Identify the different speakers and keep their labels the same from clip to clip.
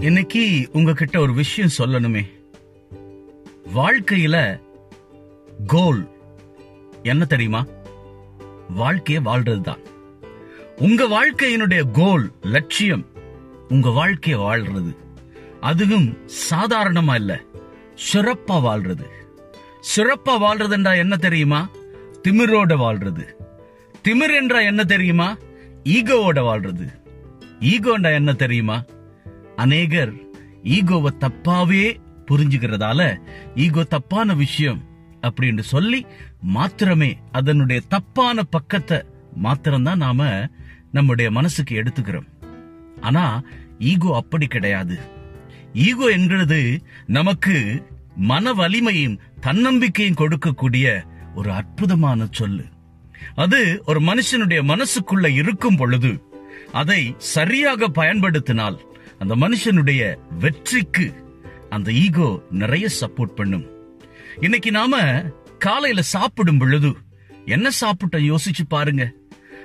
Speaker 1: இன்னைக்கு உங்ககிட்ட ஒரு விஷயம் சொல்லணுமே. வாழ்க்கையில கோல் என்ன தெரியுமா? வாழ்க்கைய வாழ்றதுதான். உங்க வாழ்க்கையினுடைய கோல் லட்சியம் உங்க வாழ்க்கைய வாழ்றது. அதுவும் சாதாரணமா இல்ல சிறப்பா வாழ்றது. சிறப்பா வாழ்றதுன்றா என்ன தெரியுமா? திமிரோட வாழ்றது. திமிர் என்றா என்ன தெரியுமா? ஈகோவோட வாழ்றது. ஈகோண்டா என்ன தெரியுமா? அநேகர் ஈகோவை தப்பாவே புரிஞ்சுக்கிறதால ஈகோ தப்பான விஷயம் அப்படின்னு சொல்லி மாத்திரமே அதனுடைய தப்பான பக்கத்தை மாத்திரம்தான் நாம நம்முடைய மனசுக்கு எடுத்துக்கிறோம். ஆனா ஈகோ அப்படி கிடையாது. ஈகோ என்கிறது நமக்கு மன வலிமையும் தன்னம்பிக்கையும் கொடுக்கக்கூடிய ஒரு அற்புதமான சொல்லு. அது ஒரு மனுஷனுடைய மனசுக்குள்ள இருக்கும் பொழுது அதை சரியாக பயன்படுத்தினால் அந்த மனுஷனுடைய வெற்றிக்கு அந்த ஈகோ நிறைய சப்போர்ட் பண்ணும். இன்னைக்கு நாம காலையில சாப்பிடும் பொழுது என்ன சாப்பிட்ட யோசிச்சு பாருங்க.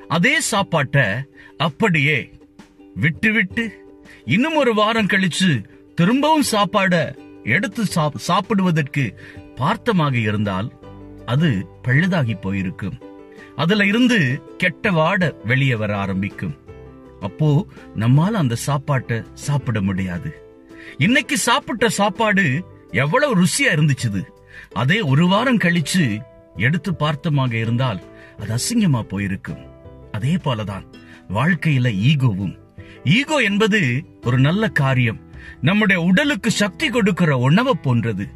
Speaker 1: அதே சாப்பாட்ட அப்படியே விட்டு விட்டு இன்னும் ஒரு வாரம் கழிச்சு திரும்பவும் சாப்பாட எடுத்து சாப்- சாப்பிடுவதற்கு பார்த்தமாக இருந்தால் அது பழுதாகி போயிருக்கும். அதுல இருந்து கெட்ட வாட வெளியே வர ஆரம்பிக்கும். அப்போ நம்மால அந்த சாப்பாட்டை சாப்பிட முடியாது. இன்னைக்கு சாப்பிட்ட சாப்பாடு எவ்வளவு ருசியா இருந்துச்சு அதே ஒரு வாரம் கழிச்சு எடுத்து பார்த்தமாக இருந்தால் அது அசிங்கமா போயிருக்கும். அதே போலதான் வாழ்க்கையில ஈகோவும். ஈகோ என்பது ஒரு நல்ல காரியம். நம்முடைய உடலுக்கு சக்தி கொடுக்கிற உணவை போன்றது.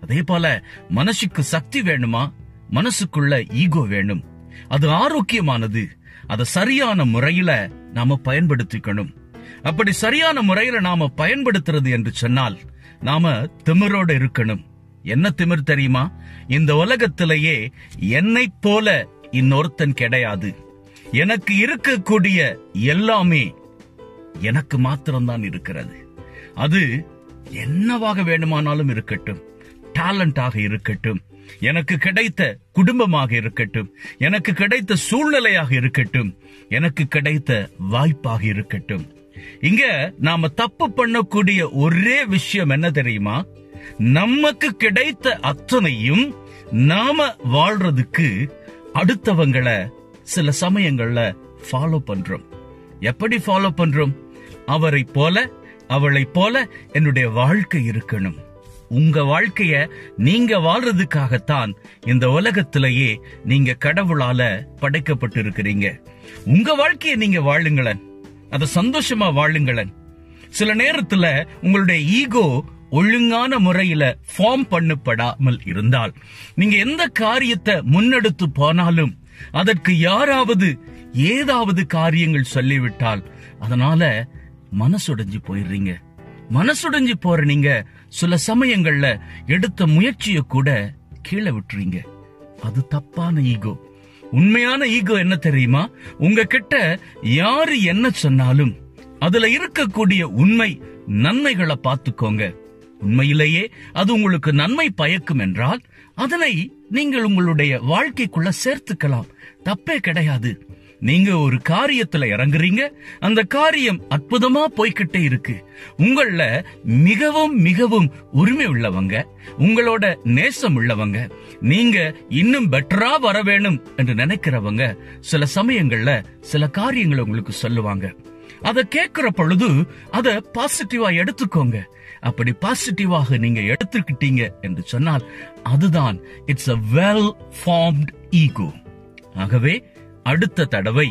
Speaker 1: அதே போல மனசுக்கு சக்தி வேணுமா? மனசுக்குள்ள ஈகோ வேணும். அது ஆரோக்கியமானது. அதை சரியான முறையில நாம பயன்படுத்திக்கணும். அப்படி சரியான முறையில நாம பயன்படுத்துறது என்று சொன்னால் நாம திமிரோட இருக்கணும். என்ன திமிர் தெரியுமா? இந்த உலகத்திலேயே என்னைப் போல இன்னொருத்தன் கிடையாது. எனக்கு இருக்கக்கூடிய எல்லாமே எனக்கு மாத்திரம்தான் இருக்கிறது. அது என்னவாக வேண்டுமானாலும் இருக்கட்டும். டேலண்டாக இருக்கட்டும். எனக்கு கிடைத்த குடும்பமாக இருக்கட்டும் எனக்கு கிடைத்த சூழ்நிலையாக இருக்கட்டும் எனக்கு கிடைத்த வாய்ப்பாக இருக்கட்டும். இங்க நாம தப்பு பண்ணக்கூடிய ஒரே விஷயம் என்ன தெரியுமா? நமக்கு கிடைத்த அத்தனையும் நாம வாழ்றதுக்கு அடுத்தவங்களை சில சமயங்கள்ல ஃபாலோ பண்றோம். எப்படி ஃபாலோ பண்றோம்? அவரை போல அவளை போல என்னுடைய வாழ்க்கை இருக்கணும். உங்க வாழ்க்கைய நீங்க வாழ்றதுக்காகத்தான் இந்த உலகத்திலேயே நீங்க கடவுளால படைக்கப்பட்டிருக்கிறீங்க. உங்க வாழ்க்கைய நீங்க வாழுங்களேன். அத சந்தோஷமா வாழுங்களேன். சில நேரத்துல உங்களுடைய ஈகோ ஒழுங்கான முறையில ஃபார்ம் பண்ணப்படாமல் இருந்தால் நீங்க எந்த காரியத்தை முன்னெடுத்து போனாலும் அதற்கு யாராவது ஏதாவது காரியங்கள் சொல்லிவிட்டால் அதனால மனசுடைஞ்சு போயிடுறீங்க. மனசுடைஞ்சு போற நீங்க சில சமயங்கள்ல எடுத்த முயற்சியை கூட கீழே விட்டுறீங்க. அது தப்பான ஈகோ. உண்மையான ஈகோ என்ன தெரியுமா? உங்ககிட்ட யாரு என்ன சொன்னாலும் அதுல இருக்கக்கூடிய உண்மை நன்மைகளை பார்த்துக்கோங்க. உண்மையிலேயே அது உங்களுக்கு நன்மை பயக்கும் என்றால் அதனை நீங்கள் உங்களுடைய வாழ்க்கைக்குள்ள சேர்த்துக்கலாம். தப்பே கிடையாது. நீங்க ஒரு காரியத்துல இறங்குறீங்க அந்த காரியம் அற்புதமா போய்கிட்டே இருக்கு. உங்கள மிகவும் மிகவும் உரிமை உள்ளவங்க உங்களோட நேசம் உள்ளவங்க நீங்க இன்னும் பெட்டரா வர வேணும் என்று நினைக்கிறவங்க சில சமயங்கள்ல சில காரியங்களை உங்களுக்கு சொல்லுவாங்க. அதை கேட்கிற பொழுது அத பாசிட்டிவா எடுத்துக்கோங்க. அப்படி பாசிட்டிவாக நீங்க எடுத்துக்கிட்டீங்க என்று சொன்னால் அதுதான் it's a well formed ego ஆகவே அடுத்த தடவை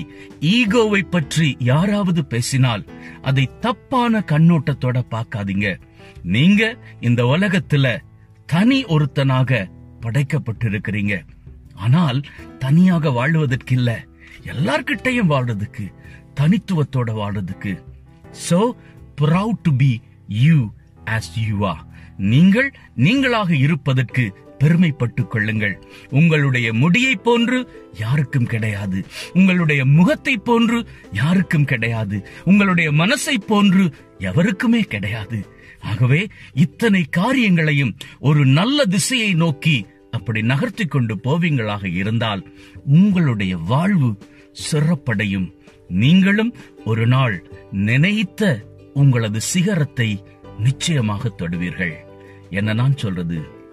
Speaker 1: ஈகோவை பற்றி யாராவது பேசினால் அதை தப்பான கண்ணோட்டத்தோட பார்க்காதீங்க. நீங்க இந்த உலகத்துல தனி ஒருத்தனாக படைக்கப்பட்டிருக்கிறீங்க. ஆனால் தனியாக வாழ்வதற்கு இல்ல எல்லார்கிட்டையும் வாழ்றதுக்கு தனித்துவத்தோட வாழ்றதுக்கு. So proud to be you as you are. நீங்கள் நீங்களாக இருப்பதற்கு பெருமைப்பட்டுக் கொள்ளுங்கள். உங்களுடைய முடியை போன்று யாருக்கும் கிடையாது. உங்களுடைய முகத்தை போன்று யாருக்கும் கிடையாது. உங்களுடைய மனசை போன்று எவருக்குமே கிடையாது. ஆகவே இத்தனை காரியங்களையும் ஒரு நல்ல திசையை நோக்கி அப்படி நகர்த்தி கொண்டு போவீங்களாக இருந்தால் உங்களுடைய வாழ்வு சிறப்படையும். நீங்களும் ஒரு நாள் நினைத்த உங்களது சிகரத்தை நிச்சயமாக தொடுவீர்கள். என்ன நான் சொல்றது?